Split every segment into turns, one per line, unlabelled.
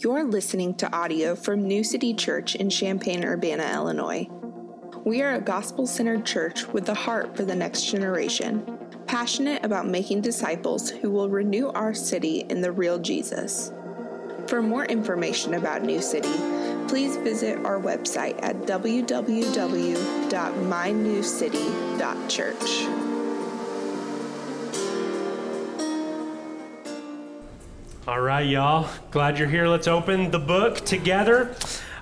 You're listening to audio from New City Church in Champaign, Urbana, Illinois. We are a gospel centered church with a heart for the next generation, passionate about making disciples who will renew our city in the real Jesus. For more information about New City, please visit our website at www.mynewcity.church.
All right, y'all. Glad you're here. Let's open the book together.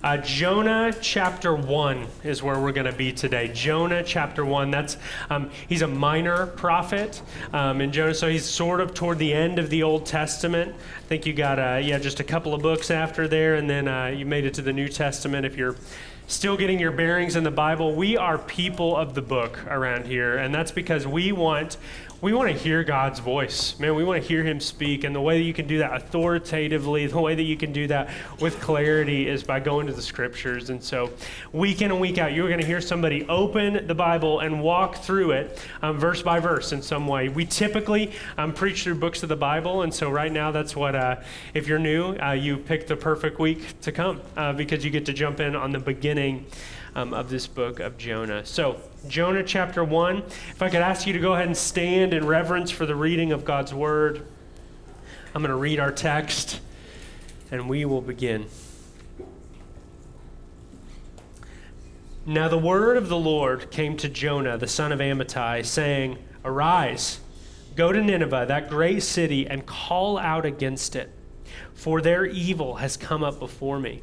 Uh, Jonah chapter 1 is where we're going to be today. Jonah chapter 1. That's um, He's a minor prophet um, in Jonah, so he's sort of toward the end of the Old Testament. I think you got, uh, yeah, just a couple of books after there, and then uh, you made it to the New Testament if you're still getting your bearings in the Bible. We are people of the book around here, and that's because we want we want to hear God's voice. Man, we want to hear Him speak. And the way that you can do that authoritatively, the way that you can do that with clarity is by going to the scriptures. And so, week in and week out, you're going to hear somebody open the Bible and walk through it um, verse by verse in some way. We typically um, preach through books of the Bible. And so, right now, that's what, uh, if you're new, uh, you picked the perfect week to come uh, because you get to jump in on the beginning um, of this book of Jonah. So, Jonah chapter 1. If I could ask you to go ahead and stand in reverence for the reading of God's word, I'm going to read our text and we will begin. Now, the word of the Lord came to Jonah, the son of Amittai, saying, Arise, go to Nineveh, that great city, and call out against it, for their evil has come up before me.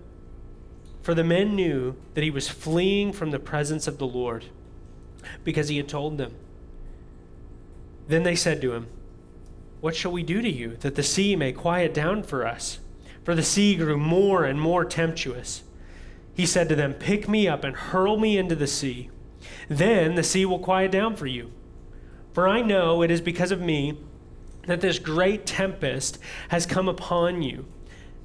for the men knew that he was fleeing from the presence of the Lord because he had told them. Then they said to him, What shall we do to you that the sea may quiet down for us? For the sea grew more and more tempestuous. He said to them, Pick me up and hurl me into the sea. Then the sea will quiet down for you. For I know it is because of me that this great tempest has come upon you.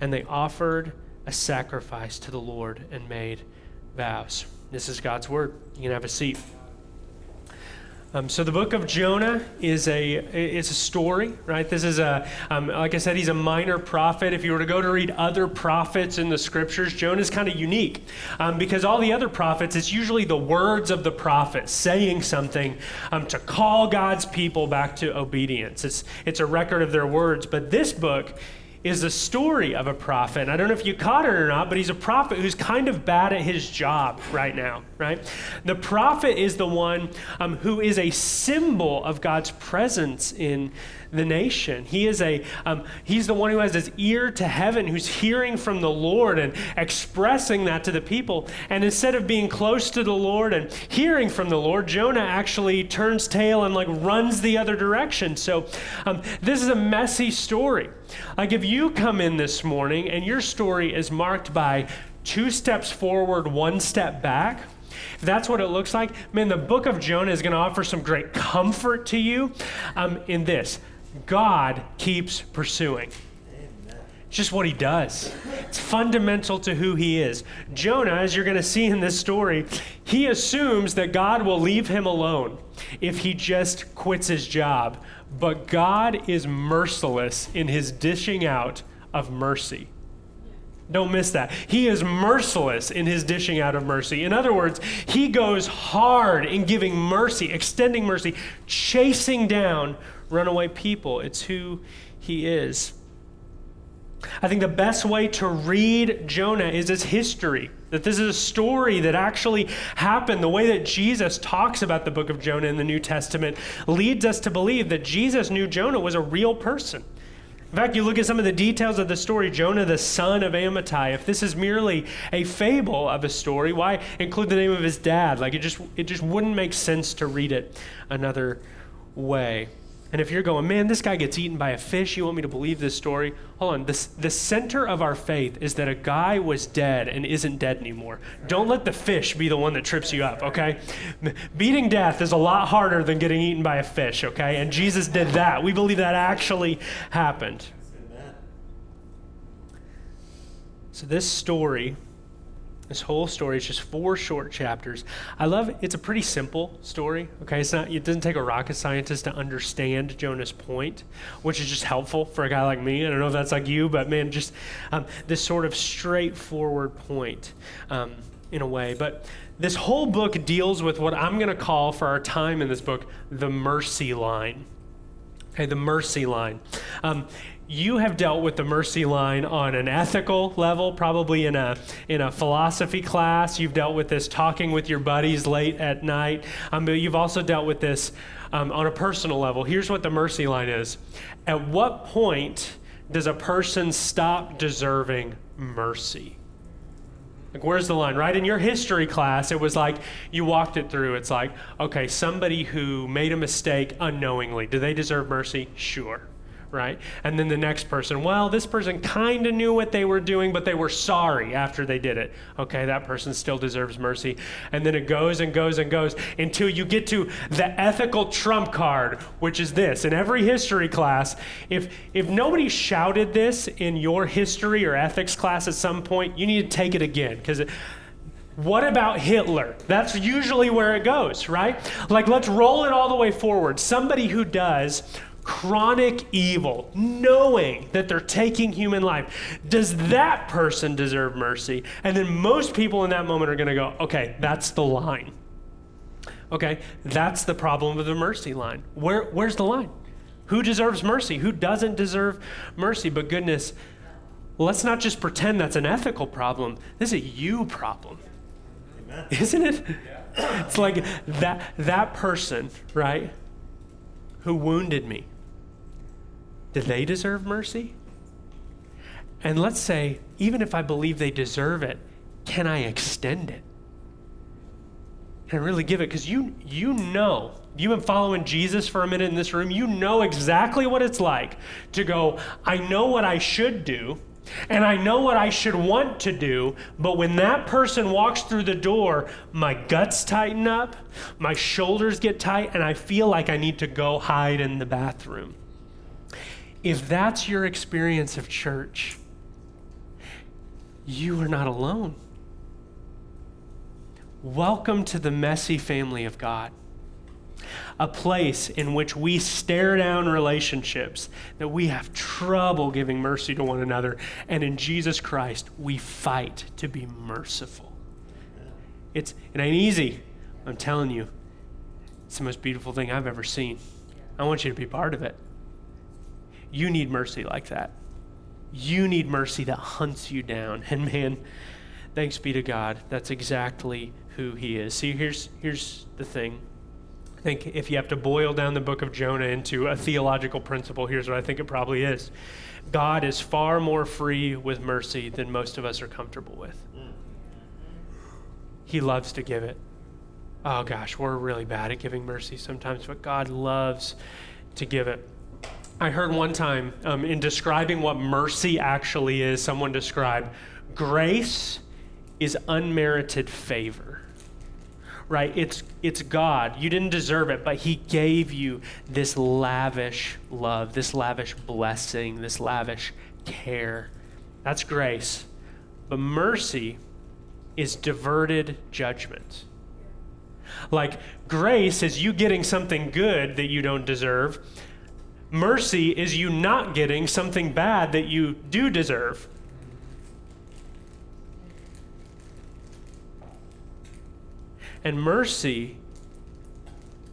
and they offered a sacrifice to the Lord and made vows. This is God's word. You can have a seat. Um, so the book of Jonah is a it's a story, right? This is a um, like I said, he's a minor prophet. If you were to go to read other prophets in the scriptures, Jonah is kind of unique um, because all the other prophets, it's usually the words of the prophet saying something um, to call God's people back to obedience. It's it's a record of their words. But this book is the story of a prophet. I don't know if you caught it or not, but he's a prophet who's kind of bad at his job right now, right? The prophet is the one um, who is a symbol of God's presence in the nation. He is a um, he's the one who has his ear to heaven, who's hearing from the Lord and expressing that to the people. And instead of being close to the Lord and hearing from the Lord, Jonah actually turns tail and like runs the other direction. So um, this is a messy story. Like if you come in this morning and your story is marked by two steps forward, one step back. That's what it looks like, man, the book of Jonah is going to offer some great comfort to you um, in this God keeps pursuing. It's just what he does. It's fundamental to who he is. Jonah, as you're going to see in this story, he assumes that God will leave him alone if he just quits his job. But God is merciless in his dishing out of mercy. Don't miss that. He is merciless in his dishing out of mercy. In other words, he goes hard in giving mercy, extending mercy, chasing down runaway people. It's who he is. I think the best way to read Jonah is its history. That this is a story that actually happened. The way that Jesus talks about the book of Jonah in the New Testament leads us to believe that Jesus knew Jonah was a real person. In fact, you look at some of the details of the story Jonah, the son of Amittai. If this is merely a fable of a story, why include the name of his dad? Like it just, it just wouldn't make sense to read it another way. And if you're going, man, this guy gets eaten by a fish, you want me to believe this story? Hold on. This, the center of our faith is that a guy was dead and isn't dead anymore. Don't let the fish be the one that trips you up, okay? Beating death is a lot harder than getting eaten by a fish, okay? And Jesus did that. We believe that actually happened. So, this story this whole story is just four short chapters. I love it's a pretty simple story. Okay, it's not it doesn't take a rocket scientist to understand Jonah's point, which is just helpful for a guy like me. I don't know if that's like you, but man, just um, this sort of straightforward point um, in a way. But this whole book deals with what I'm going to call for our time in this book the mercy line. Okay, the mercy line. Um, you have dealt with the mercy line on an ethical level, probably in a in a philosophy class. You've dealt with this talking with your buddies late at night. Um, but you've also dealt with this um, on a personal level. Here's what the mercy line is: At what point does a person stop deserving mercy? Like, where's the line? Right in your history class, it was like you walked it through. It's like, okay, somebody who made a mistake unknowingly, do they deserve mercy? Sure right? And then the next person, well, this person kind of knew what they were doing, but they were sorry after they did it. Okay, that person still deserves mercy. And then it goes and goes and goes until you get to the ethical trump card, which is this. In every history class, if if nobody shouted this in your history or ethics class at some point, you need to take it again because what about Hitler? That's usually where it goes, right? Like, let's roll it all the way forward. Somebody who does chronic evil, knowing that they're taking human life, does that person deserve mercy? And then most people in that moment are going to go, okay, that's the line. Okay, that's the problem of the mercy line. Where, where's the line? Who deserves mercy? Who doesn't deserve mercy? But goodness, let's not just pretend that's an ethical problem. This is a you problem. Amen. Isn't it? Yeah. It's like that that person, right? Who wounded me, do they deserve mercy? And let's say, even if I believe they deserve it, can I extend it? Can I really give it? Because you, you know, you've been following Jesus for a minute in this room, you know exactly what it's like to go, I know what I should do, and I know what I should want to do, but when that person walks through the door, my guts tighten up, my shoulders get tight, and I feel like I need to go hide in the bathroom. If that's your experience of church, you are not alone. Welcome to the messy family of God, a place in which we stare down relationships, that we have trouble giving mercy to one another, and in Jesus Christ, we fight to be merciful. It's, it ain't easy. I'm telling you, it's the most beautiful thing I've ever seen. I want you to be part of it. You need mercy like that. You need mercy that hunts you down. And man, thanks be to God. That's exactly who he is. See, here's, here's the thing. I think if you have to boil down the book of Jonah into a theological principle, here's what I think it probably is God is far more free with mercy than most of us are comfortable with. He loves to give it. Oh gosh, we're really bad at giving mercy sometimes, but God loves to give it. I heard one time um, in describing what mercy actually is, someone described grace is unmerited favor. Right? It's, it's God. You didn't deserve it, but He gave you this lavish love, this lavish blessing, this lavish care. That's grace. But mercy is diverted judgment. Like grace is you getting something good that you don't deserve. Mercy is you not getting something bad that you do deserve. And mercy,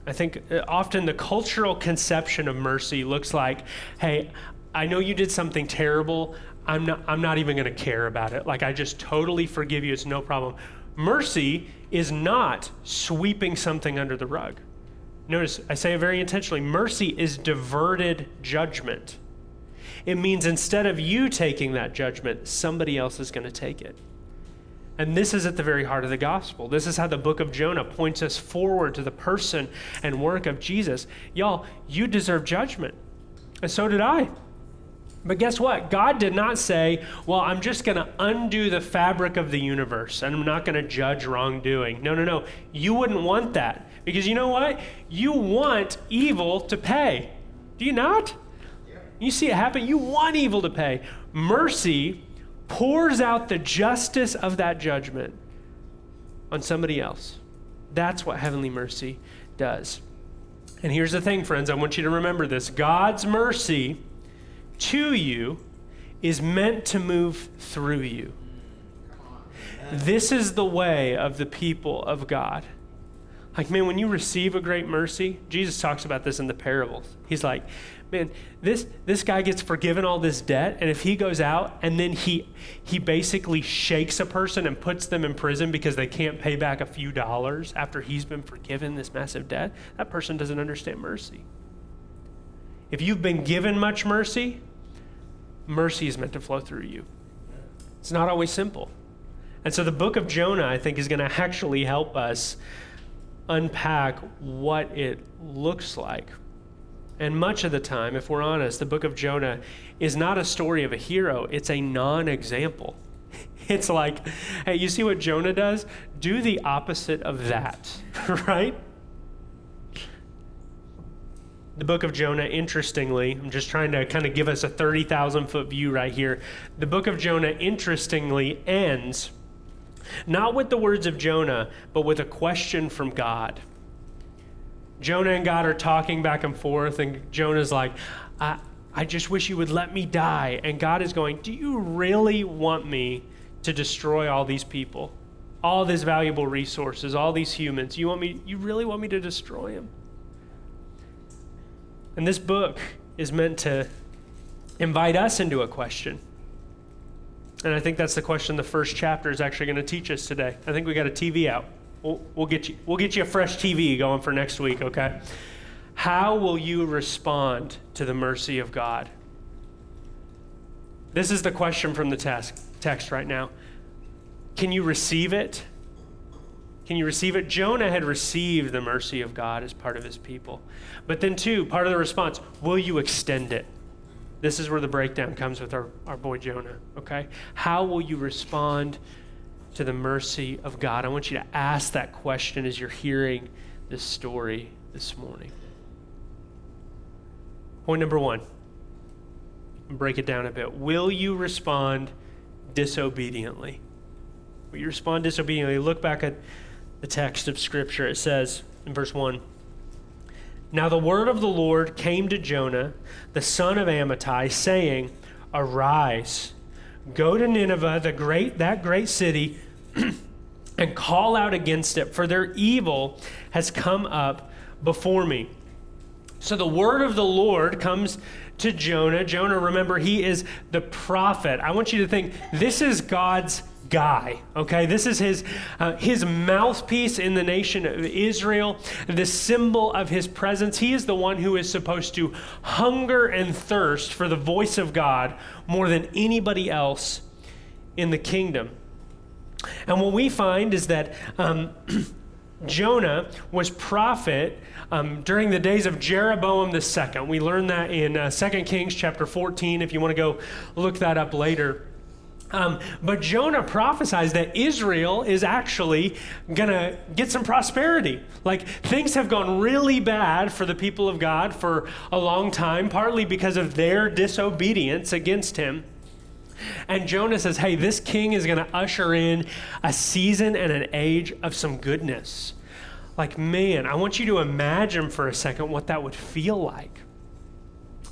I think uh, often the cultural conception of mercy looks like, hey, I know you did something terrible. I'm not, I'm not even going to care about it. Like, I just totally forgive you. It's no problem. Mercy is not sweeping something under the rug. Notice, I say it very intentionally mercy is diverted judgment. It means instead of you taking that judgment, somebody else is going to take it. And this is at the very heart of the gospel. This is how the book of Jonah points us forward to the person and work of Jesus. Y'all, you deserve judgment. And so did I. But guess what? God did not say, well, I'm just going to undo the fabric of the universe and I'm not going to judge wrongdoing. No, no, no. You wouldn't want that. Because you know what? You want evil to pay. Do you not? You see it happen. You want evil to pay. Mercy pours out the justice of that judgment on somebody else. That's what heavenly mercy does. And here's the thing, friends. I want you to remember this God's mercy to you is meant to move through you. This is the way of the people of God. Like, man, when you receive a great mercy, Jesus talks about this in the parables. He's like, man, this this guy gets forgiven all this debt, and if he goes out and then he he basically shakes a person and puts them in prison because they can't pay back a few dollars after he's been forgiven this massive debt, that person doesn't understand mercy. If you've been given much mercy, mercy is meant to flow through you. It's not always simple. And so the book of Jonah, I think, is going to actually help us unpack what it looks like. And much of the time, if we're honest, the book of Jonah is not a story of a hero, it's a non example. It's like, hey, you see what Jonah does? Do the opposite of that, right? The book of Jonah, interestingly, I'm just trying to kind of give us a 30,000 foot view right here. The book of Jonah, interestingly, ends not with the words of Jonah, but with a question from God. Jonah and God are talking back and forth, and Jonah's like, I, I just wish you would let me die. And God is going, Do you really want me to destroy all these people? All these valuable resources, all these humans. You want me you really want me to destroy them? And this book is meant to invite us into a question. And I think that's the question the first chapter is actually going to teach us today. I think we got a TV out. We'll, we'll, get you, we'll get you a fresh TV going for next week, okay? How will you respond to the mercy of God? This is the question from the text, text right now. Can you receive it? Can you receive it? Jonah had received the mercy of God as part of his people. But then, two, part of the response, will you extend it? This is where the breakdown comes with our, our boy Jonah, okay? How will you respond to the mercy of God? I want you to ask that question as you're hearing this story this morning. Point number one break it down a bit. Will you respond disobediently? Will you respond disobediently? Look back at the text of Scripture. It says in verse 1 now the word of the Lord came to Jonah, the son of Amittai, saying, Arise, go to Nineveh, the great, that great city, and call out against it, for their evil has come up before me. So the word of the Lord comes to Jonah. Jonah, remember, he is the prophet. I want you to think this is God's guy okay this is his uh, his mouthpiece in the nation of israel the symbol of his presence he is the one who is supposed to hunger and thirst for the voice of god more than anybody else in the kingdom and what we find is that um, Jonah was prophet um, during the days of Jeroboam II. We learn that in uh, 2 Kings chapter 14, if you want to go look that up later. Um, but Jonah prophesies that Israel is actually going to get some prosperity. Like things have gone really bad for the people of God for a long time, partly because of their disobedience against him. And Jonah says, Hey, this king is going to usher in a season and an age of some goodness. Like, man, I want you to imagine for a second what that would feel like.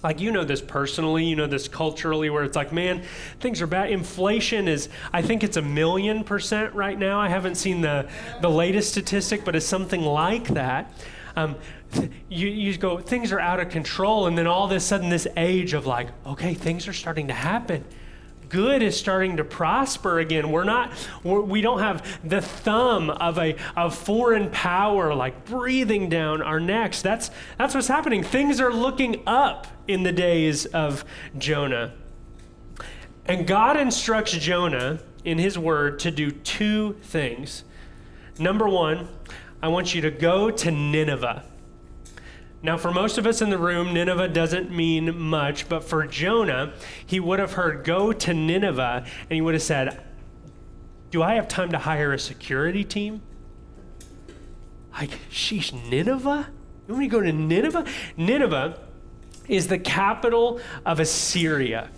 Like, you know this personally, you know this culturally, where it's like, man, things are bad. Inflation is, I think it's a million percent right now. I haven't seen the, the latest statistic, but it's something like that. Um, you, you go, things are out of control. And then all of a sudden, this age of like, okay, things are starting to happen good is starting to prosper again. We're not, we're, we don't have the thumb of a of foreign power like breathing down our necks. That's, that's what's happening. Things are looking up in the days of Jonah. And God instructs Jonah in his word to do two things. Number one, I want you to go to Nineveh. Now, for most of us in the room, Nineveh doesn't mean much, but for Jonah, he would have heard, Go to Nineveh, and he would have said, Do I have time to hire a security team? Like, sheesh, Nineveh? You want me to go to Nineveh? Nineveh is the capital of Assyria.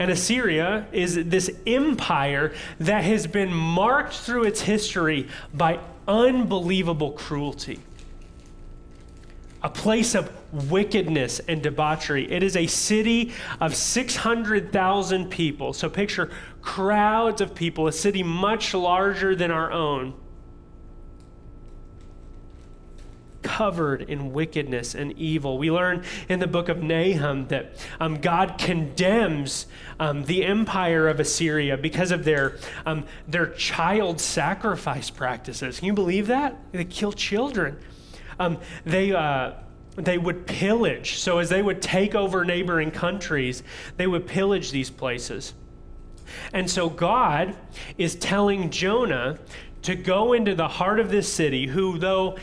And Assyria is this empire that has been marked through its history by unbelievable cruelty a place of wickedness and debauchery. It is a city of 600,000 people. So picture crowds of people, a city much larger than our own, covered in wickedness and evil. We learn in the book of Nahum that um, God condemns um, the empire of Assyria because of their, um, their child sacrifice practices. Can you believe that? They kill children. Um, they, uh, they would pillage. So, as they would take over neighboring countries, they would pillage these places. And so, God is telling Jonah to go into the heart of this city, who, though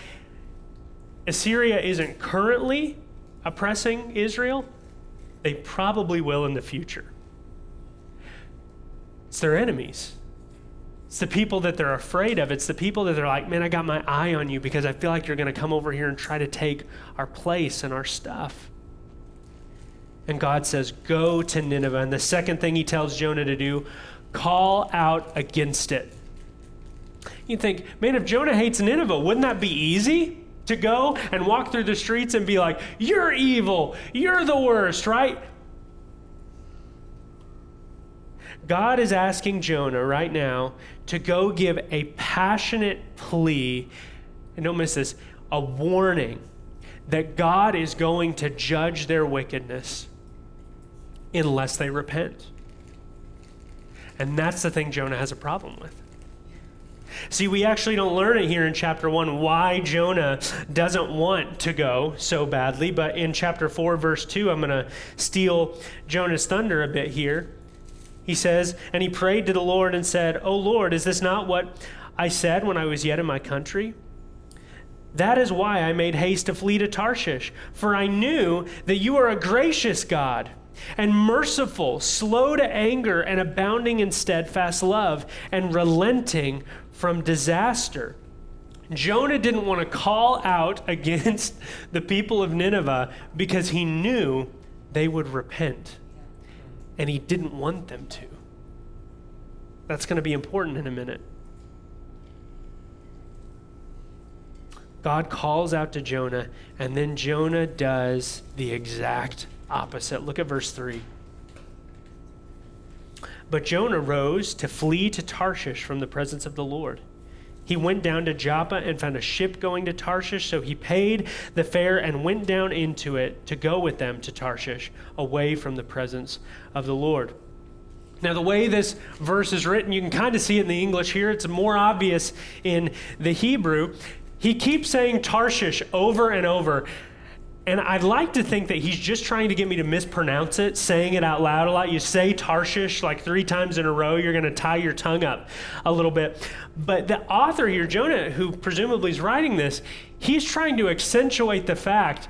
Assyria isn't currently oppressing Israel, they probably will in the future. It's their enemies. It's the people that they're afraid of. It's the people that they're like, man, I got my eye on you because I feel like you're going to come over here and try to take our place and our stuff. And God says, go to Nineveh. And the second thing he tells Jonah to do, call out against it. You think, man, if Jonah hates Nineveh, wouldn't that be easy? To go and walk through the streets and be like, you're evil, you're the worst, right? God is asking Jonah right now to go give a passionate plea, and don't miss this, a warning that God is going to judge their wickedness unless they repent. And that's the thing Jonah has a problem with. See, we actually don't learn it here in chapter 1 why Jonah doesn't want to go so badly, but in chapter 4, verse 2, I'm going to steal Jonah's thunder a bit here. He says, And he prayed to the Lord and said, O Lord, is this not what I said when I was yet in my country? That is why I made haste to flee to Tarshish, for I knew that you are a gracious God and merciful, slow to anger, and abounding in steadfast love, and relenting from disaster. Jonah didn't want to call out against the people of Nineveh because he knew they would repent and he didn't want them to. That's going to be important in a minute. God calls out to Jonah, and then Jonah does the exact opposite. Look at verse 3. But Jonah rose to flee to Tarshish from the presence of the Lord. He went down to Joppa and found a ship going to Tarshish, so he paid the fare and went down into it to go with them to Tarshish, away from the presence of the Lord. Now, the way this verse is written, you can kind of see it in the English here. It's more obvious in the Hebrew. He keeps saying Tarshish over and over. And I'd like to think that he's just trying to get me to mispronounce it, saying it out loud a lot. You say Tarshish like three times in a row, you're going to tie your tongue up a little bit. But the author here, Jonah, who presumably is writing this, he's trying to accentuate the fact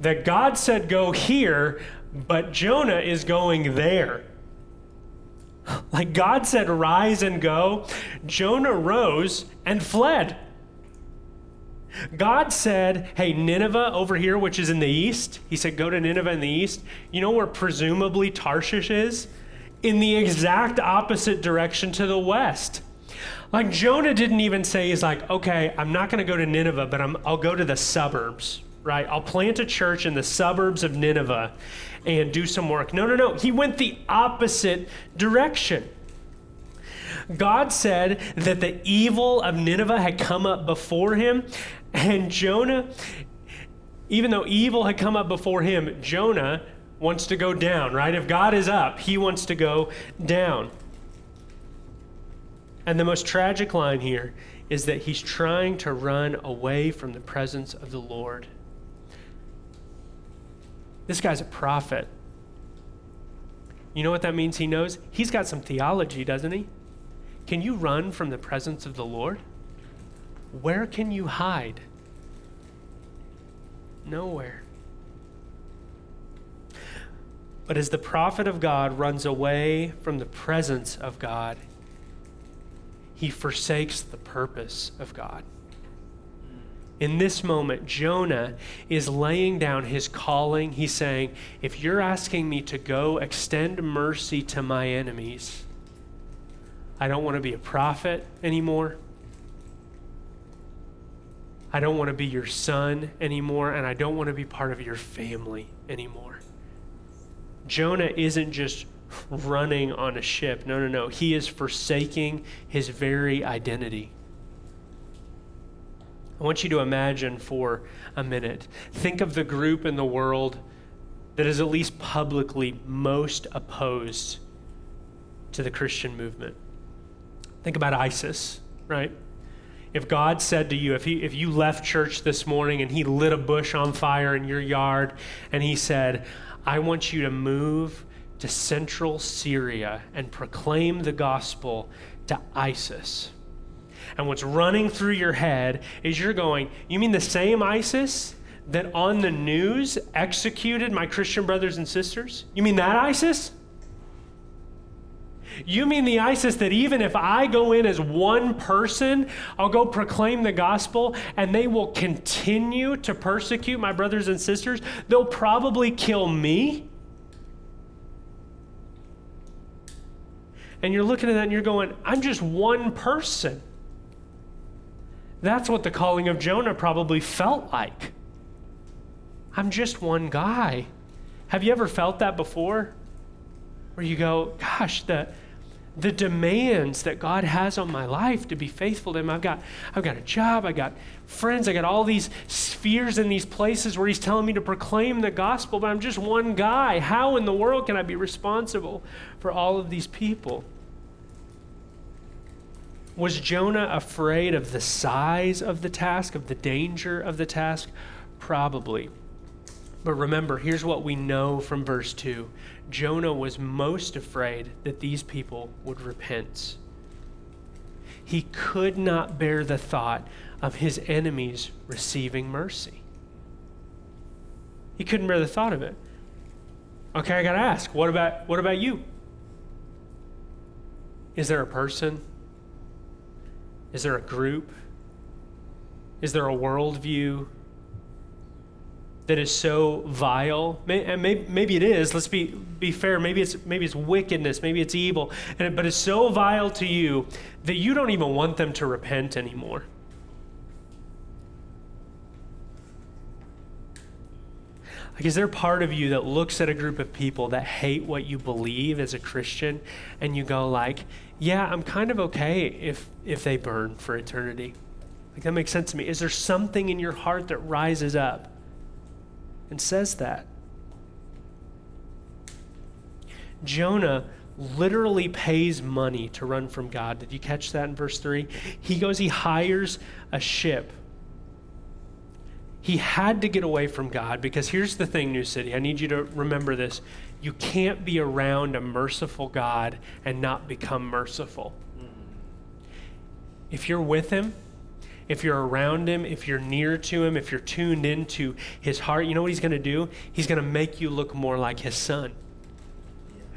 that God said go here, but Jonah is going there. Like God said, rise and go. Jonah rose and fled. God said, Hey, Nineveh over here, which is in the east, he said, Go to Nineveh in the east. You know where presumably Tarshish is? In the exact opposite direction to the west. Like Jonah didn't even say, He's like, Okay, I'm not going to go to Nineveh, but I'm, I'll go to the suburbs, right? I'll plant a church in the suburbs of Nineveh and do some work. No, no, no. He went the opposite direction. God said that the evil of Nineveh had come up before him, and Jonah, even though evil had come up before him, Jonah wants to go down, right? If God is up, he wants to go down. And the most tragic line here is that he's trying to run away from the presence of the Lord. This guy's a prophet. You know what that means he knows? He's got some theology, doesn't he? Can you run from the presence of the Lord? Where can you hide? Nowhere. But as the prophet of God runs away from the presence of God, he forsakes the purpose of God. In this moment, Jonah is laying down his calling. He's saying, If you're asking me to go extend mercy to my enemies, I don't want to be a prophet anymore. I don't want to be your son anymore, and I don't want to be part of your family anymore. Jonah isn't just running on a ship. No, no, no. He is forsaking his very identity. I want you to imagine for a minute. Think of the group in the world that is at least publicly most opposed to the Christian movement. Think about ISIS, right? If God said to you, if, he, if you left church this morning and He lit a bush on fire in your yard and He said, I want you to move to central Syria and proclaim the gospel to ISIS. And what's running through your head is you're going, You mean the same ISIS that on the news executed my Christian brothers and sisters? You mean that ISIS? You mean the ISIS that even if I go in as one person, I'll go proclaim the gospel and they will continue to persecute my brothers and sisters? They'll probably kill me. And you're looking at that and you're going, I'm just one person. That's what the calling of Jonah probably felt like. I'm just one guy. Have you ever felt that before? Where you go, gosh, the, the demands that God has on my life to be faithful to Him. I've got, I've got a job, I got friends, I got all these spheres in these places where He's telling me to proclaim the gospel, but I'm just one guy. How in the world can I be responsible for all of these people? Was Jonah afraid of the size of the task, of the danger of the task? Probably. But remember, here's what we know from verse 2 Jonah was most afraid that these people would repent. He could not bear the thought of his enemies receiving mercy. He couldn't bear the thought of it. Okay, I got to ask, what about what about you? Is there a person? Is there a group? Is there a worldview that is so vile. And maybe, it is. Let's be, be fair. Maybe it's, maybe it's wickedness. Maybe it's evil. And, but it's so vile to you that you don't even want them to repent anymore. Like, is there part of you that looks at a group of people that hate what you believe as a Christian and you go, like, yeah, I'm kind of okay if, if they burn for eternity? Like, that makes sense to me. Is there something in your heart that rises up and says that? Jonah literally pays money to run from God. Did you catch that in verse 3? He goes, he hires a ship. He had to get away from God because here's the thing, New City. I need you to remember this. You can't be around a merciful God and not become merciful. If you're with Him, if you're around Him, if you're near to Him, if you're tuned into His heart, you know what He's going to do? He's going to make you look more like His Son.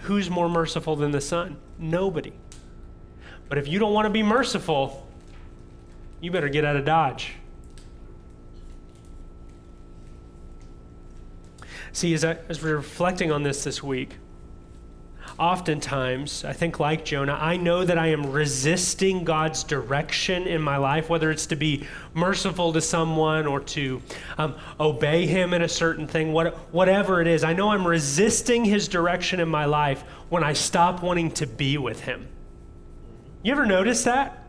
Who's more merciful than the Son? Nobody. But if you don't want to be merciful, you better get out of Dodge. See, as, I, as we're reflecting on this this week, oftentimes, I think like Jonah, I know that I am resisting God's direction in my life, whether it's to be merciful to someone or to um, obey Him in a certain thing, what, whatever it is. I know I'm resisting His direction in my life when I stop wanting to be with Him. You ever notice that?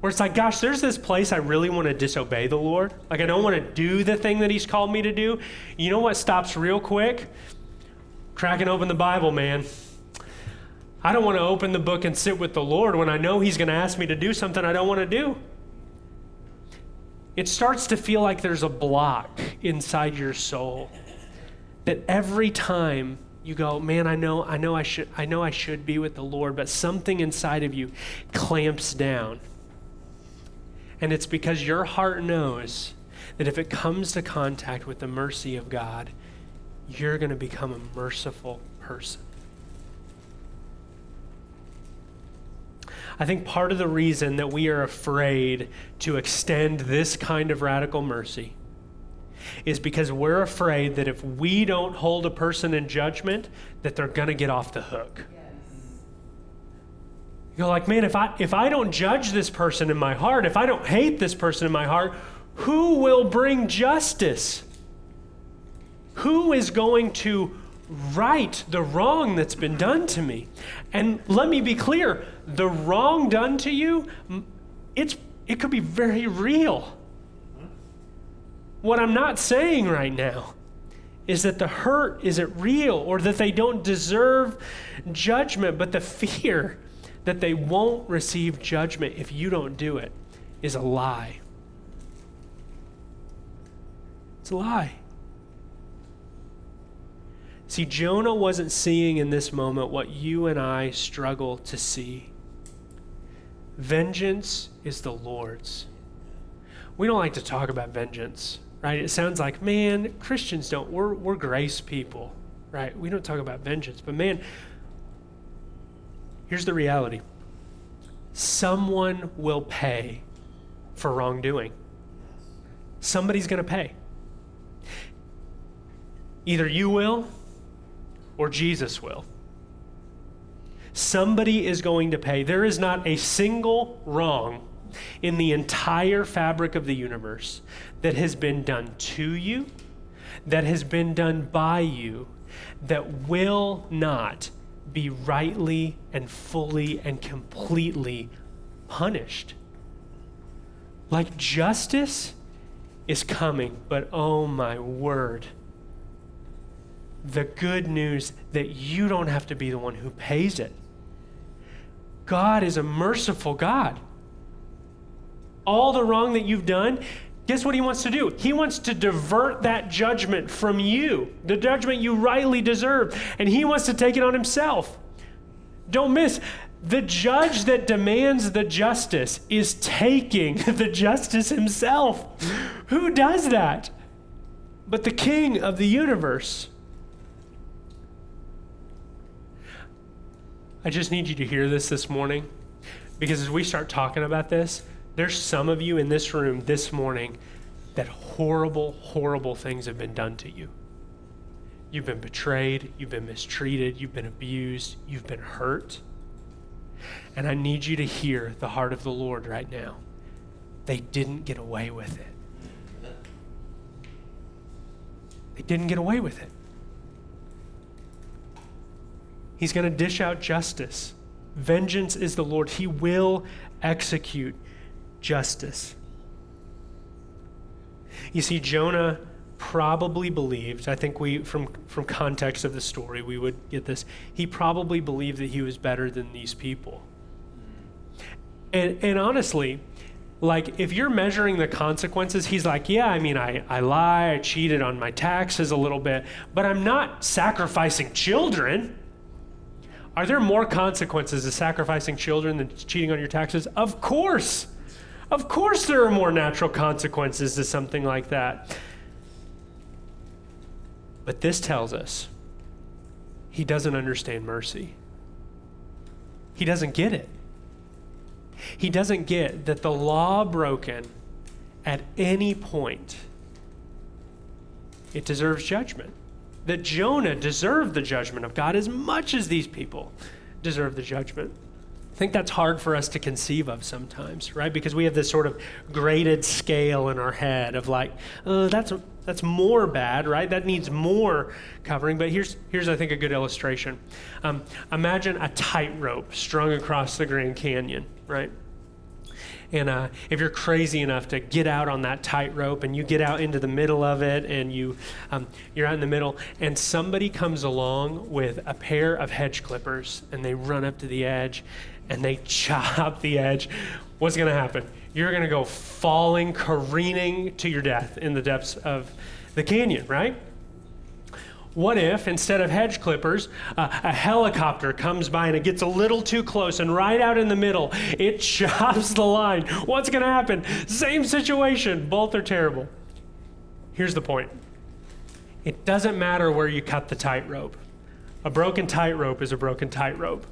Where it's like, gosh, there's this place I really want to disobey the Lord. Like, I don't want to do the thing that He's called me to do. You know what stops real quick? Cracking open the Bible, man. I don't want to open the book and sit with the Lord when I know He's going to ask me to do something I don't want to do. It starts to feel like there's a block inside your soul that every time you go, man, I know, I know I should, I know I should be with the Lord, but something inside of you clamps down. And it's because your heart knows that if it comes to contact with the mercy of God, you're going to become a merciful person. I think part of the reason that we are afraid to extend this kind of radical mercy is because we're afraid that if we don't hold a person in judgment, that they're going to get off the hook. You're like, man, if I if I don't judge this person in my heart, if I don't hate this person in my heart, who will bring justice? Who is going to right the wrong that's been done to me? And let me be clear, the wrong done to you, it's, it could be very real. What I'm not saying right now is that the hurt isn't real or that they don't deserve judgment, but the fear that they won't receive judgment if you don't do it is a lie. It's a lie. See, Jonah wasn't seeing in this moment what you and I struggle to see. Vengeance is the Lord's. We don't like to talk about vengeance, right? It sounds like, man, Christians don't. We're, we're grace people, right? We don't talk about vengeance. But man, here's the reality someone will pay for wrongdoing. Somebody's going to pay. Either you will or Jesus will. Somebody is going to pay. There is not a single wrong in the entire fabric of the universe that has been done to you, that has been done by you, that will not be rightly and fully and completely punished. Like justice is coming, but oh my word the good news that you don't have to be the one who pays it. God is a merciful God. All the wrong that you've done, guess what He wants to do? He wants to divert that judgment from you, the judgment you rightly deserve, and He wants to take it on Himself. Don't miss. The judge that demands the justice is taking the justice himself. Who does that? But the king of the universe. I just need you to hear this this morning because as we start talking about this, there's some of you in this room this morning that horrible, horrible things have been done to you. You've been betrayed, you've been mistreated, you've been abused, you've been hurt. And I need you to hear the heart of the Lord right now. They didn't get away with it. They didn't get away with it. He's going to dish out justice. Vengeance is the Lord. He will execute justice. You see, Jonah probably believed, I think we, from, from context of the story, we would get this. He probably believed that he was better than these people. And, and honestly, like if you're measuring the consequences, he's like, yeah, I mean, I, I lie, I cheated on my taxes a little bit, but I'm not sacrificing children. Are there more consequences to sacrificing children than cheating on your taxes? Of course. Of course, there are more natural consequences to something like that. But this tells us he doesn't understand mercy. He doesn't get it. He doesn't get that the law broken at any point it deserves judgment. That Jonah deserved the judgment of God as much as these people deserve the judgment. I think that's hard for us to conceive of sometimes, right? Because we have this sort of graded scale in our head of like, oh, that's that's more bad, right? That needs more covering. But here's here's I think a good illustration. Um, imagine a tightrope strung across the Grand Canyon, right? And uh, if you're crazy enough to get out on that tightrope and you get out into the middle of it and you, um, you're out in the middle, and somebody comes along with a pair of hedge clippers and they run up to the edge and they chop the edge, what's going to happen? You're going to go falling, careening to your death in the depths of the canyon, right? What if, instead of hedge clippers, uh, a helicopter comes by and it gets a little too close, and right out in the middle, it chops the line? What's going to happen? Same situation. Both are terrible. Here's the point it doesn't matter where you cut the tightrope. A broken tightrope is a broken tightrope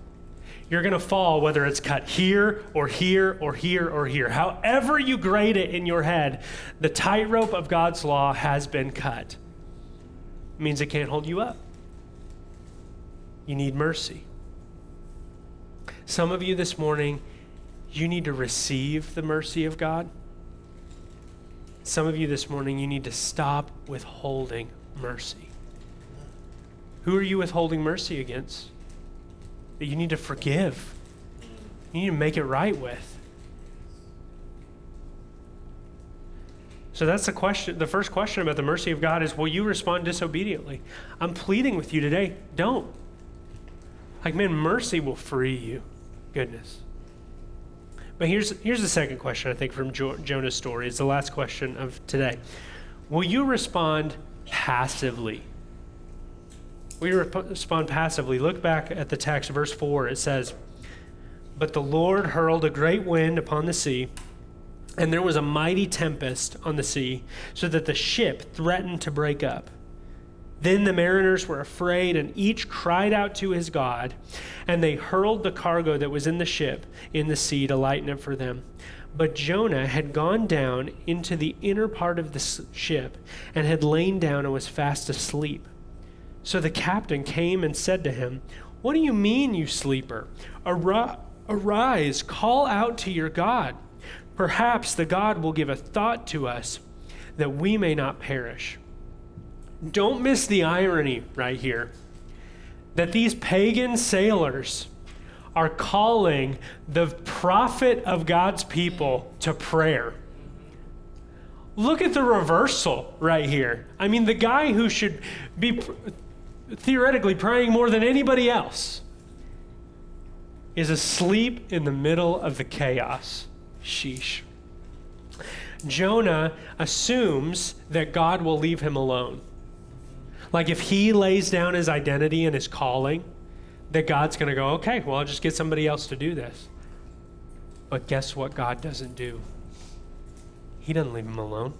you're going to fall whether it's cut here or here or here or here. However, you grade it in your head, the tightrope of God's law has been cut. Means it can't hold you up. You need mercy. Some of you this morning, you need to receive the mercy of God. Some of you this morning, you need to stop withholding mercy. Who are you withholding mercy against? that you need to forgive. You need to make it right with. So that's the question. The first question about the mercy of God is will you respond disobediently? I'm pleading with you today. Don't. Like, man, mercy will free you. Goodness. But here's, here's the second question, I think, from jo- Jonah's story. It's the last question of today. Will you respond passively we respond passively. Look back at the text, verse 4. It says, But the Lord hurled a great wind upon the sea, and there was a mighty tempest on the sea, so that the ship threatened to break up. Then the mariners were afraid, and each cried out to his God, and they hurled the cargo that was in the ship in the sea to lighten it for them. But Jonah had gone down into the inner part of the ship and had lain down and was fast asleep. So the captain came and said to him, What do you mean, you sleeper? Arise, call out to your God. Perhaps the God will give a thought to us that we may not perish. Don't miss the irony right here that these pagan sailors are calling the prophet of God's people to prayer. Look at the reversal right here. I mean, the guy who should be theoretically praying more than anybody else, is asleep in the middle of the chaos. Sheesh. Jonah assumes that God will leave him alone. Like if he lays down his identity and his calling, that God's going to go, okay, well, I'll just get somebody else to do this. But guess what God doesn't do? He doesn't leave him alone.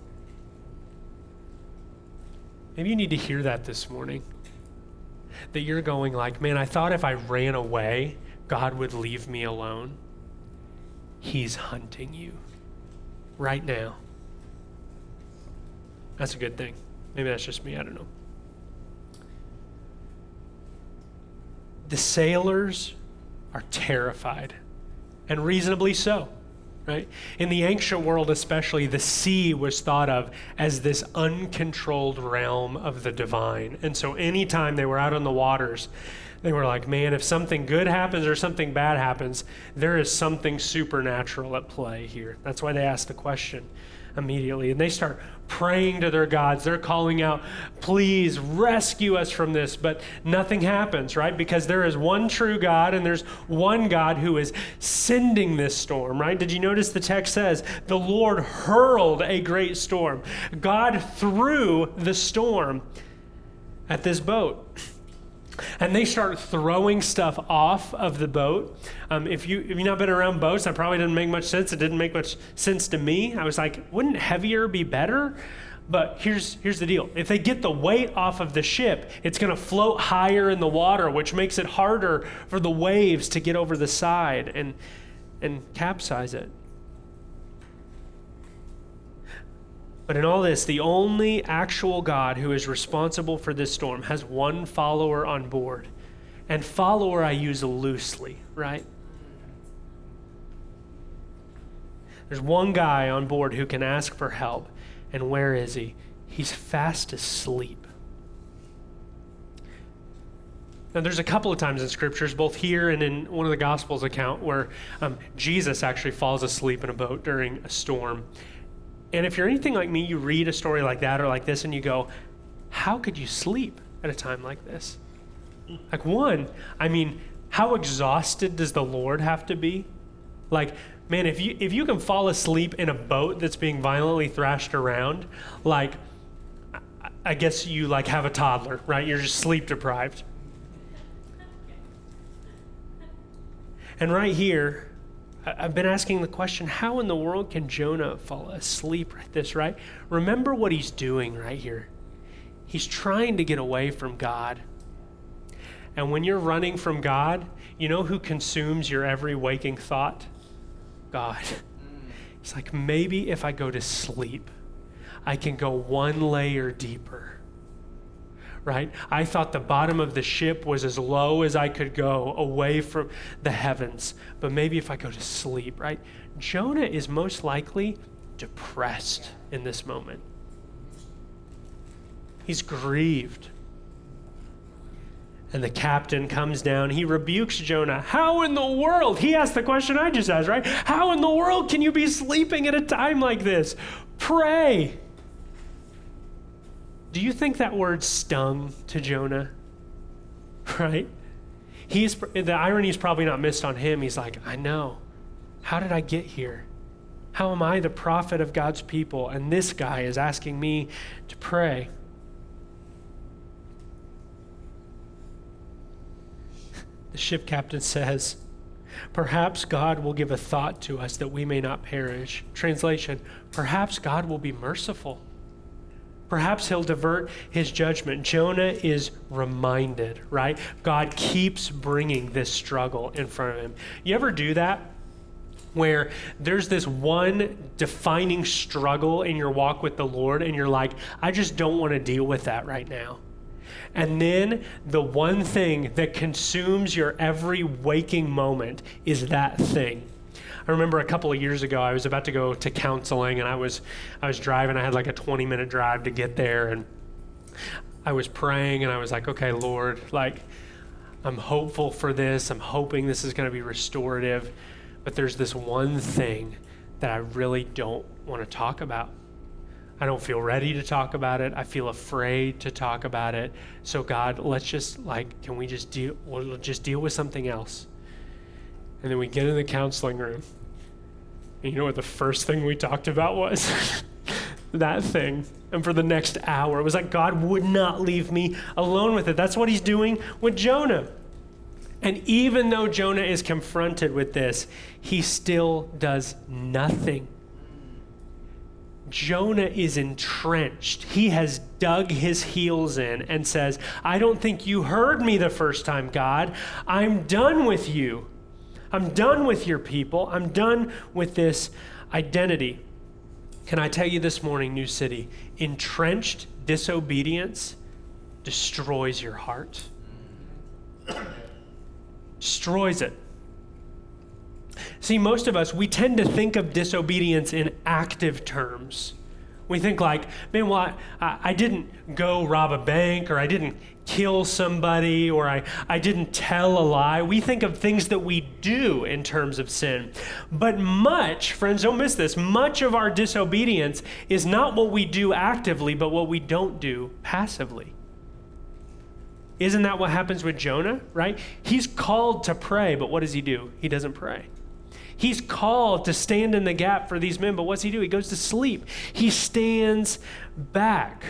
Maybe you need to hear that this morning that you're going like, man, I thought if I ran away, God would leave me alone. He's hunting you right now. That's a good thing. Maybe that's just me. I don't know. The sailors are terrified, and reasonably so. right? In the ancient world, especially, the sea was thought of as this uncontrolled realm of the divine. And so, anytime they were out on the waters, they were like, man, if something good happens or something bad happens, there is something supernatural at play here. That's why they asked the question immediately. And they start praying to their gods. They're calling out, please rescue us from this. But nothing happens, right? Because there is one true God and there's one God who is sending this storm, right? Did you notice the text says, the Lord hurled a great storm? God threw the storm at this boat and they start throwing stuff off of the boat. Um, if you if you've not been around boats, that probably didn't make much sense. It didn't make much sense to me. I was like, wouldn't heavier be better? But here's here's the deal: if they get the weight off of the ship, it's going to float higher in the water, which makes it harder for the waves to get over the side and and capsize it. But in all this, the only actual God who is responsible for this storm has one follower on board. And follower I use loosely, right? There's one guy on board who can ask for help. And where is he? He's fast asleep. Now, there's a couple of times in scriptures, both here and in one of the Gospels account, where um, Jesus actually falls asleep in a boat during a storm. And if you're anything like me, you read a story like that or like this and you go, how could you sleep at a time like this? Like, one, I mean, how exhausted does the Lord have to be? Like, man, if you if you can fall asleep in a boat that's being violently thrashed around, like I guess you like have a toddler, right? You're just sleep deprived. And right here, I've been asking the question how in the world can Jonah fall asleep like this, right? Remember what he's doing right here. He's trying to get away from God. And when you're running from God, you know who consumes your every waking thought? God. It's like, maybe if I go to sleep, I can go one layer deeper right? I thought the bottom of the ship was as low as I could go away from the heavens. But maybe if I go to sleep, right? Jonah is most likely depressed in this moment. He's grieved. And the captain comes down. He rebukes Jonah. How in the world? He asked the question I just asked, right? How in the world can you be sleeping at a time like this? Pray. Do you think that word stung to Jonah? Right? He's the irony is probably not missed on him. He's like, I know. How did I get here? How am I the prophet of God's people? And this guy is asking me to pray. The ship captain says, Perhaps God will give a thought to us that we may not perish. Translation Perhaps God will be merciful. Perhaps he'll divert his judgment. Jonah is reminded, right? God keeps bringing this struggle in front of him. You ever do that? Where there's this one defining struggle in your walk with the Lord, and you're like, I just don't want to deal with that right now. And then the one thing that consumes your every waking moment is that thing. I remember a couple of years ago, I was about to go to counseling, and I was I was driving. I had like a 20 minute drive to get there, and I was praying, and I was like, okay, Lord, like I'm hopeful for this. I'm hoping this is going to be restorative, but there's this one thing that I really don't want to talk about. I don't feel ready to talk about it. I feel afraid to talk about it. So God, let's just like, can we just deal? We'll just deal with something else. And then we get in the counseling room. And you know what the first thing we talked about was? that thing. And for the next hour, it was like God would not leave me alone with it. That's what he's doing with Jonah. And even though Jonah is confronted with this, he still does nothing. Jonah is entrenched. He has dug his heels in and says, I don't think you heard me the first time, God. I'm done with you. I'm done with your people. I'm done with this identity. Can I tell you this morning, New City? Entrenched disobedience destroys your heart, destroys it. See, most of us, we tend to think of disobedience in active terms. We think like, man, well, I, I didn't go rob a bank, or I didn't kill somebody, or I, I didn't tell a lie. We think of things that we do in terms of sin. But much, friends, don't miss this, much of our disobedience is not what we do actively, but what we don't do passively. Isn't that what happens with Jonah, right? He's called to pray, but what does he do? He doesn't pray. He's called to stand in the gap for these men, but what's he do? He goes to sleep. He stands back.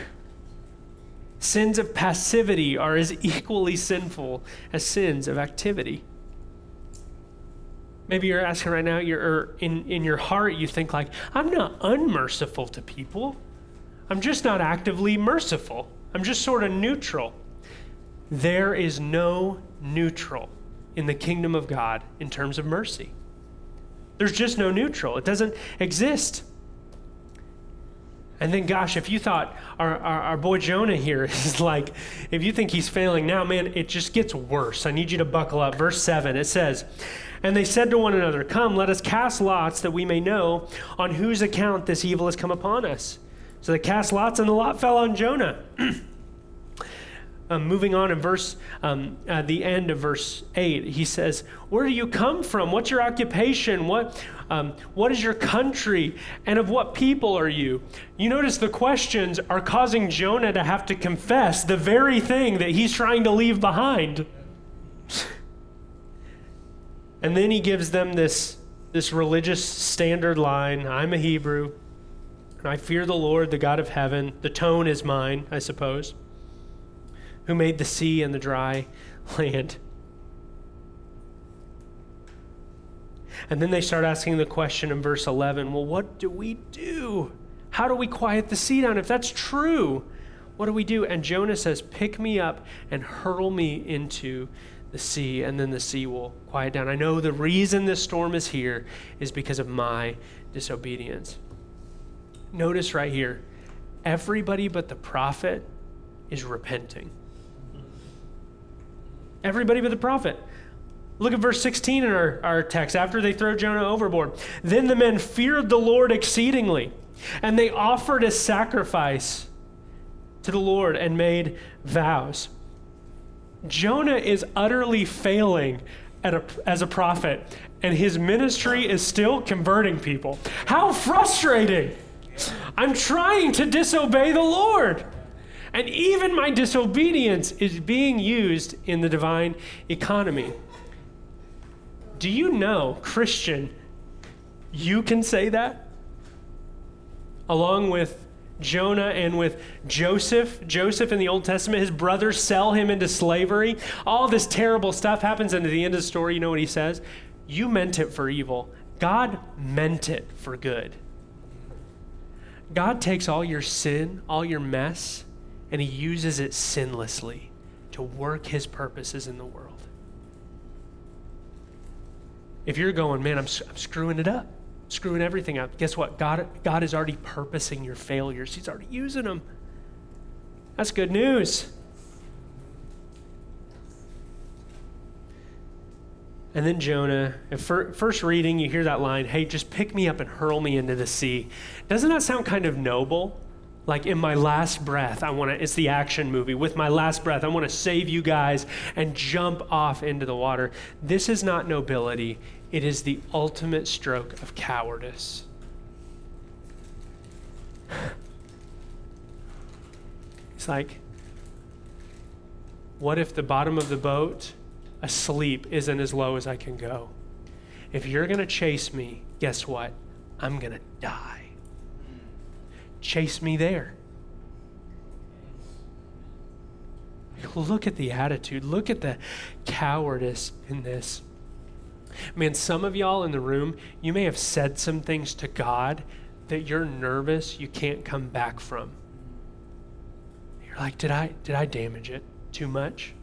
Sins of passivity are as equally sinful as sins of activity. Maybe you're asking right now, you're in, in your heart, you think like, I'm not unmerciful to people. I'm just not actively merciful. I'm just sort of neutral. There is no neutral in the kingdom of God in terms of mercy. There's just no neutral, it doesn't exist. And then, gosh, if you thought our, our, our, boy Jonah here is like, if you think he's failing now, man, it just gets worse. I need you to buckle up. Verse 7, it says, And they said to one another, Come, let us cast lots that we may know on whose account this evil has come upon us. So they cast lots, and the lot fell on Jonah. Um, moving on in verse, um, the end of verse 8, he says, Where do you come from? What's your occupation? What, um, what is your country? And of what people are you? You notice the questions are causing Jonah to have to confess the very thing that he's trying to leave behind. and then he gives them this, this religious standard line I'm a Hebrew, and I fear the Lord, the God of heaven. The tone is mine, I suppose who made the sea and the dry land. And then they start asking the question in verse 11 well, what do we do? How do we quiet the sea down? If that's true, what do we do? And Jonah says, Pick me up and hurl me into the sea, and then the sea will quiet down. I know the reason this storm is here is because of my disobedience. Notice right here everybody but the prophet is repenting. Everybody but the prophet. Look at verse 16 in our, our text. After they throw Jonah overboard, then the men feared the Lord exceedingly, and they offered a sacrifice to the Lord and made vows. Jonah is utterly failing a, as a prophet, and his ministry is still converting people. How frustrating! I'm trying to disobey the Lord. And even my disobedience is being used in the divine economy. Do you know, Christian, you can say that? Along with Jonah and with Joseph. Joseph in the Old Testament, his brothers sell him into slavery. All this terrible stuff happens, and at the end of the story, you know what he says? You meant it for evil. God meant it for good. God takes all your sin, all your mess, and he uses it sinlessly to work his purposes in the world. If you're going, man, I'm, I'm screwing it up, screwing everything up, guess what? God, God is already purposing your failures, He's already using them. That's good news. And then Jonah, at first reading, you hear that line, hey, just pick me up and hurl me into the sea. Doesn't that sound kind of noble? Like in my last breath, I want to, it's the action movie. With my last breath, I want to save you guys and jump off into the water. This is not nobility, it is the ultimate stroke of cowardice. It's like, what if the bottom of the boat, asleep, isn't as low as I can go? If you're going to chase me, guess what? I'm going to die chase me there. Look at the attitude. Look at the cowardice in this. Man, some of y'all in the room, you may have said some things to God that you're nervous you can't come back from. You're like, did I did I damage it too much?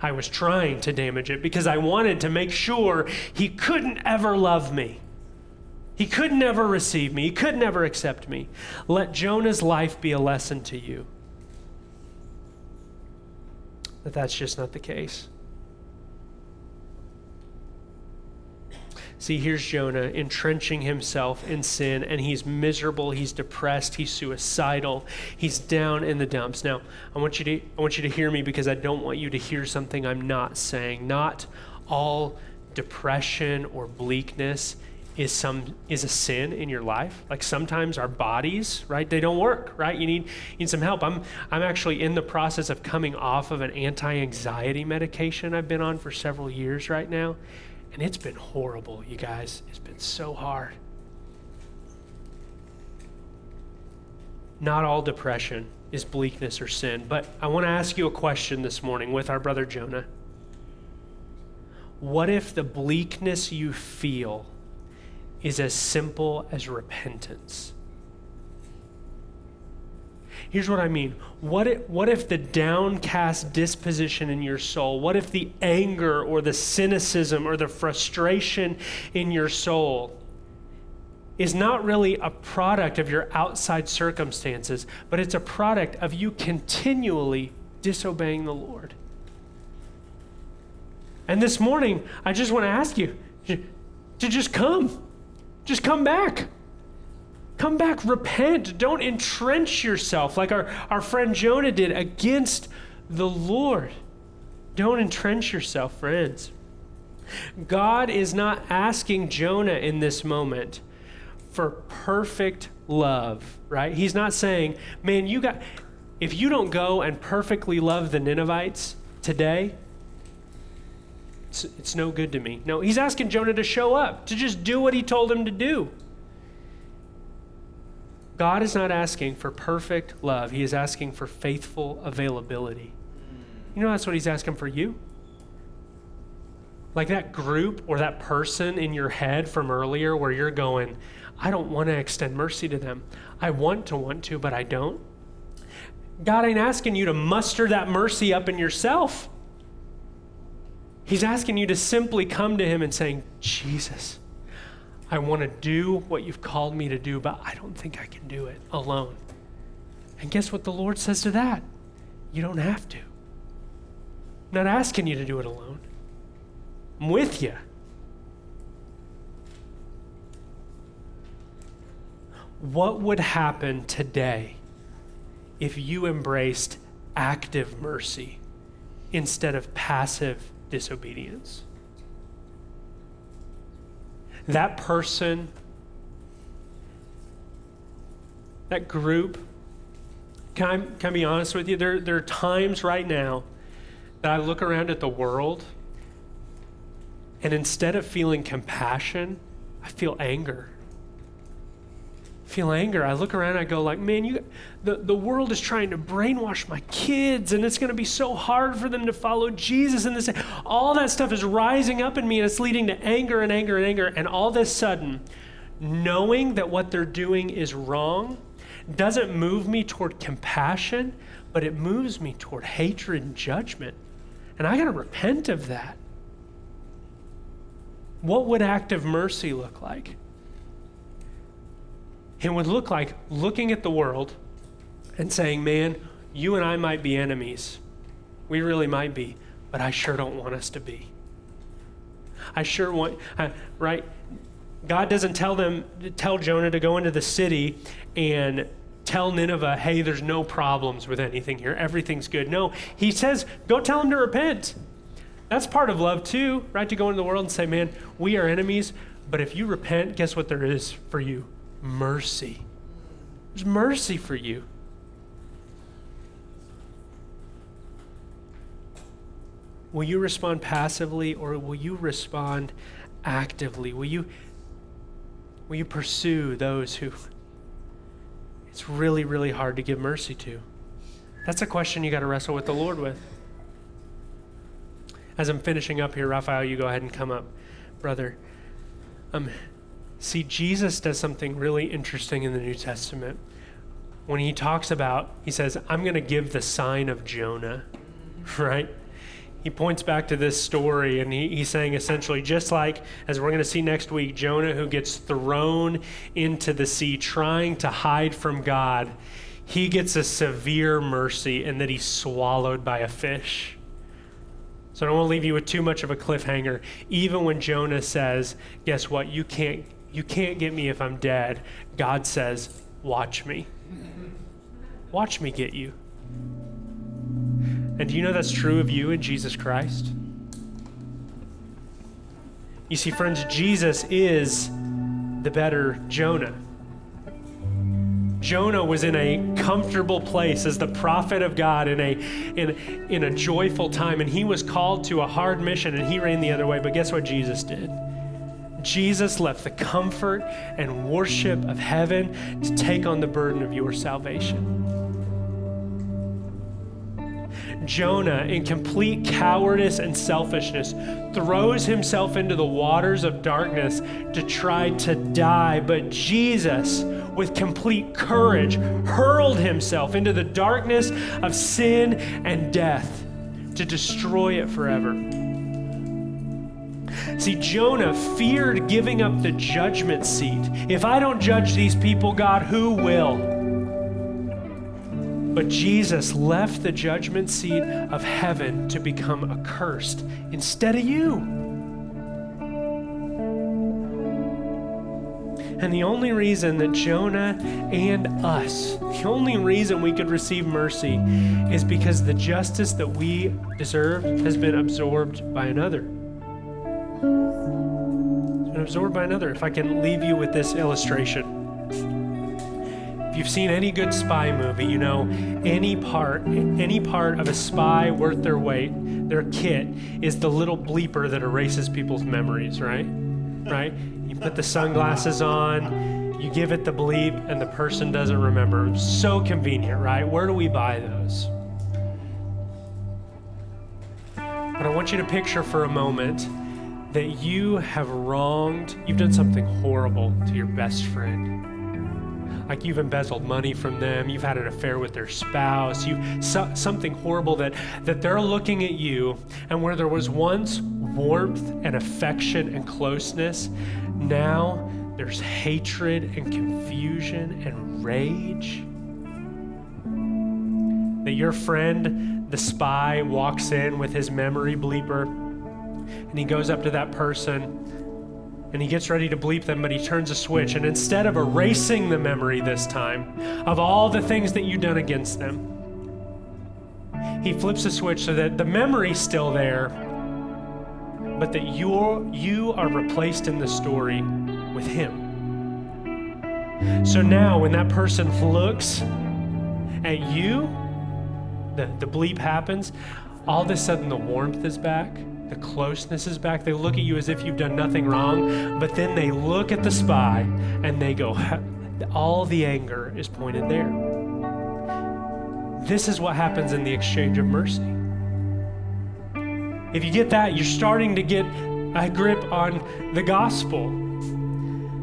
I was trying to damage it because I wanted to make sure he couldn't ever love me. He could never receive me. He could never accept me. Let Jonah's life be a lesson to you that that's just not the case. See, here's Jonah entrenching himself in sin, and he's miserable, he's depressed, he's suicidal, he's down in the dumps. Now, I want you to, I want you to hear me because I don't want you to hear something I'm not saying. Not all depression or bleakness is some is a sin in your life. Like sometimes our bodies right they don't work right? You need you need some help. I'm i'm actually in the process of coming off of an anti-anxiety medication i've been on for several years right now and it's been horrible you guys. It's been so hard. Not all depression is bleakness or sin but i want to ask you a question this morning with our brother jonah. What if the bleakness you feel is as simple as repentance? Here's what I mean. What if, what if the downcast disposition in your soul, what if the anger or the cynicism or the frustration in your soul is not really a product of your outside circumstances, but it's a product of you continually disobeying the Lord? And this morning, I just want to ask you to just come. Just come back. Come back, repent. Don't entrench yourself like our, our friend Jonah did against the Lord. Don't entrench yourself, friends. God is not asking Jonah in this moment for perfect love, right? He's not saying, man, you got, if you don't go and perfectly love the Ninevites today, it's, it's no good to me. No, he's asking Jonah to show up, to just do what he told him to do. God is not asking for perfect love, he is asking for faithful availability. You know, that's what he's asking for you. Like that group or that person in your head from earlier where you're going, I don't want to extend mercy to them. I want to want to, but I don't. God ain't asking you to muster that mercy up in yourself. He's asking you to simply come to Him and saying, Jesus, I want to do what you've called me to do, but I don't think I can do it alone. And guess what the Lord says to that? You don't have to. I'm not asking you to do it alone. I'm with you. What would happen today if you embraced active mercy instead of passive disobedience. That person, that group, can I, can I be honest with you? There, there are times right now that I look around at the world and instead of feeling compassion, I feel anger feel anger. I look around I go like, man, you the, the world is trying to brainwash my kids and it's going to be so hard for them to follow Jesus and this all that stuff is rising up in me and it's leading to anger and anger and anger and all this sudden knowing that what they're doing is wrong doesn't move me toward compassion, but it moves me toward hatred and judgment. And I got to repent of that. What would active mercy look like? It would look like looking at the world and saying, man, you and I might be enemies. We really might be, but I sure don't want us to be. I sure want, right? God doesn't tell them, tell Jonah to go into the city and tell Nineveh, hey, there's no problems with anything here. Everything's good. No, he says, go tell them to repent. That's part of love too, right? To go into the world and say, man, we are enemies, but if you repent, guess what there is for you? Mercy. There's mercy for you. Will you respond passively or will you respond actively? Will you, will you pursue those who it's really, really hard to give mercy to? That's a question you got to wrestle with the Lord with. As I'm finishing up here, Raphael, you go ahead and come up, brother. Um, See, Jesus does something really interesting in the New Testament. When he talks about, he says, I'm going to give the sign of Jonah, right? He points back to this story and he, he's saying essentially, just like, as we're going to see next week, Jonah who gets thrown into the sea trying to hide from God, he gets a severe mercy in that he's swallowed by a fish. So I don't want to leave you with too much of a cliffhanger. Even when Jonah says, "Guess what? You can't you can't get me if I'm dead." God says, "Watch me. Watch me get you." And do you know that's true of you in Jesus Christ? You see, friends, Jesus is the better Jonah. Jonah was in a comfortable place as the prophet of God in a, in, in a joyful time, and he was called to a hard mission, and he ran the other way. But guess what Jesus did? Jesus left the comfort and worship of heaven to take on the burden of your salvation. Jonah, in complete cowardice and selfishness, throws himself into the waters of darkness to try to die. But Jesus, with complete courage, hurled himself into the darkness of sin and death to destroy it forever. See, Jonah feared giving up the judgment seat. If I don't judge these people, God, who will? But Jesus left the judgment seat of heaven to become accursed instead of you. And the only reason that Jonah and us, the only reason we could receive mercy is because the justice that we deserve has been absorbed by another. It's absorbed by another. If I can leave you with this illustration. If you've seen any good spy movie, you know any part any part of a spy worth their weight, their kit is the little bleeper that erases people's memories, right? Right? You put the sunglasses on, you give it the bleep, and the person doesn't remember. So convenient, right? Where do we buy those? But I want you to picture for a moment that you have wronged, you've done something horrible to your best friend like you've embezzled money from them, you've had an affair with their spouse, you've so, something horrible that that they're looking at you, and where there was once warmth and affection and closeness, now there's hatred and confusion and rage. That your friend, the spy, walks in with his memory bleeper and he goes up to that person and he gets ready to bleep them, but he turns a switch. And instead of erasing the memory this time of all the things that you've done against them, he flips a switch so that the memory's still there, but that you're, you are replaced in the story with him. So now, when that person looks at you, the, the bleep happens, all of a sudden the warmth is back the closeness is back. They look at you as if you've done nothing wrong, but then they look at the spy and they go, all the anger is pointed there. This is what happens in the exchange of mercy. If you get that, you're starting to get a grip on the gospel.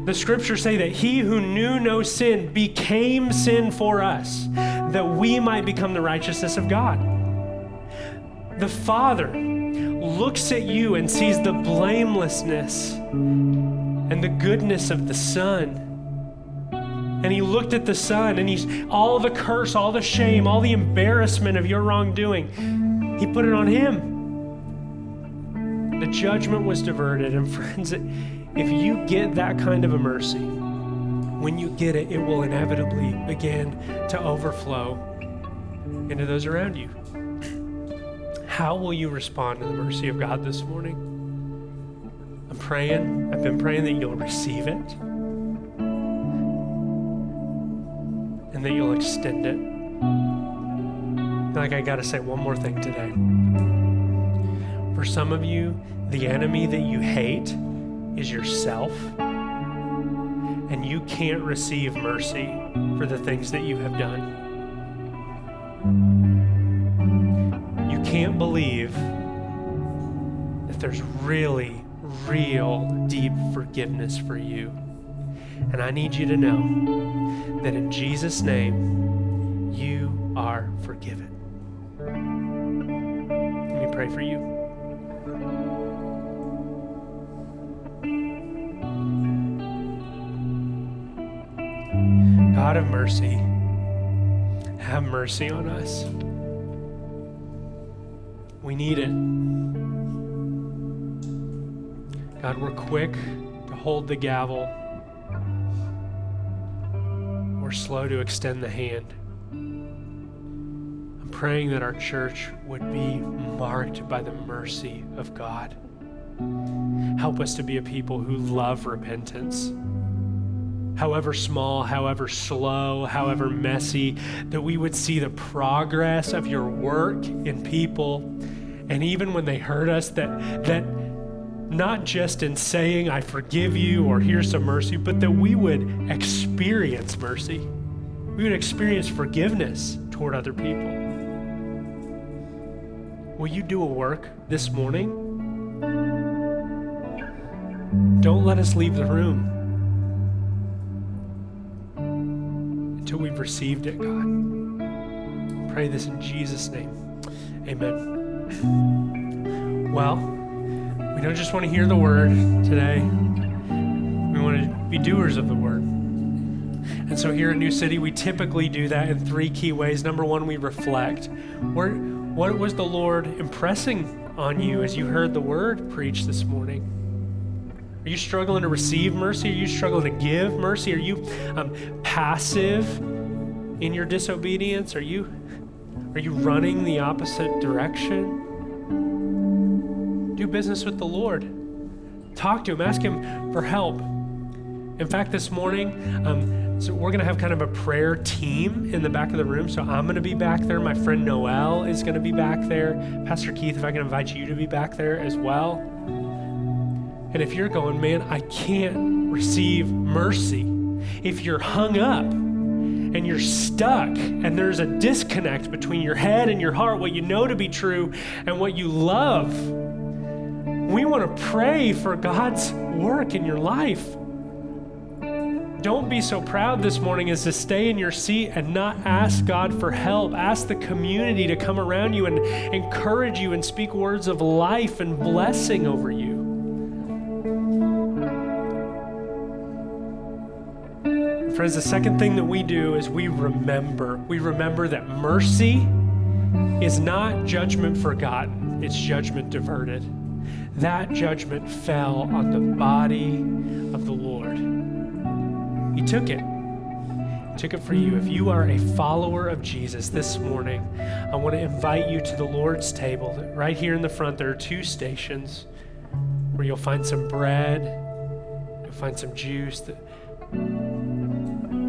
The scriptures say that he who knew no sin became sin for us, that we might become the righteousness of God. The Father looks at you and sees the blamelessness and the goodness of the Son. And he looked at the Son and he's all the curse, all the shame, all the embarrassment of your wrongdoing, he put it on him. The judgment was diverted. And friends, if you get that kind of a mercy, when you get it, it will inevitably begin to overflow into those around you. How will you respond to the mercy of God this morning? I'm praying, I've been praying that you'll receive it and that you'll extend it. Like, I got to say one more thing today. For some of you, the enemy that you hate is yourself, and you can't receive mercy for the things that you have done. Can't believe that there's really, real, deep forgiveness for you. And I need you to know that in Jesus' name, you are forgiven. Let me pray for you. God of mercy, have mercy on us. We need it. God, we're quick to hold the gavel, we're slow to extend the hand. I'm praying that our church would be marked by the mercy of God. Help us to be a people who love repentance however small, however slow, however messy, that we would see the progress of your work in people. And even when they hurt us, that, that not just in saying, I forgive you or here's some mercy, but that we would experience mercy. We would experience forgiveness toward other people. Will you do a work this morning? Don't let us leave the room until we've received it, God. Pray this in Jesus' name. Amen. Well, we don't just want to hear the word today, we want to be doers of the word. And so here at New City, we typically do that in three key ways. Number one, we reflect. What was the Lord impressing on you as you heard the word preached this morning? Are you struggling to receive mercy? Are you struggling to give mercy? Are you um, passive in your disobedience? Are you are you running the opposite direction? Do business with the Lord. Talk to Him. Ask Him for help. In fact, this morning, um, so we're going to have kind of a prayer team in the back of the room. So I'm going to be back there. My friend Noel is going to be back there. Pastor Keith, if I can invite you to be back there as well. And if you're going, man, I can't receive mercy, if you're hung up and you're stuck and there's a disconnect between your head and your heart, what you know to be true and what you love, we want to pray for God's work in your life. Don't be so proud this morning as to stay in your seat and not ask God for help. Ask the community to come around you and encourage you and speak words of life and blessing over you. Friends, the second thing that we do is we remember. We remember that mercy is not judgment forgotten, it's judgment diverted. That judgment fell on the body of the Lord. He took it. He took it for you. If you are a follower of Jesus this morning, I want to invite you to the Lord's table. Right here in the front, there are two stations where you'll find some bread, you'll find some juice. That,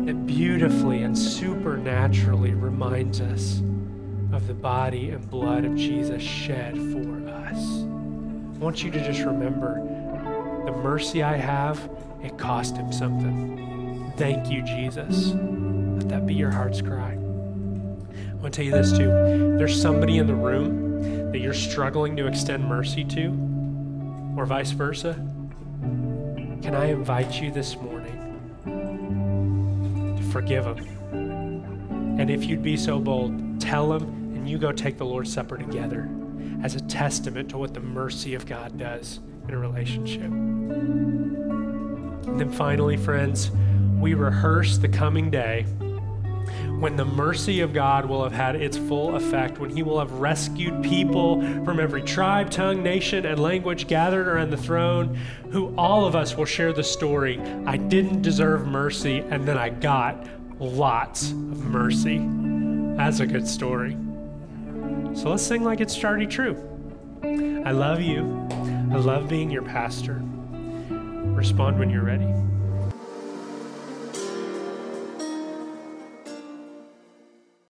it beautifully and supernaturally reminds us of the body and blood of Jesus shed for us. I want you to just remember the mercy I have, it cost him something. Thank you, Jesus. Let that be your heart's cry. I want to tell you this too. There's somebody in the room that you're struggling to extend mercy to, or vice versa. Can I invite you this morning? Forgive them. And if you'd be so bold, tell them and you go take the Lord's Supper together as a testament to what the mercy of God does in a relationship. And then finally, friends, we rehearse the coming day when the mercy of God will have had its full effect, when He will have rescued people from every tribe, tongue, nation, and language gathered around the throne, who all of us will share the story I didn't deserve mercy, and then I got lots of mercy. That's a good story. So let's sing like it's already true. I love you. I love being your pastor. Respond when you're ready.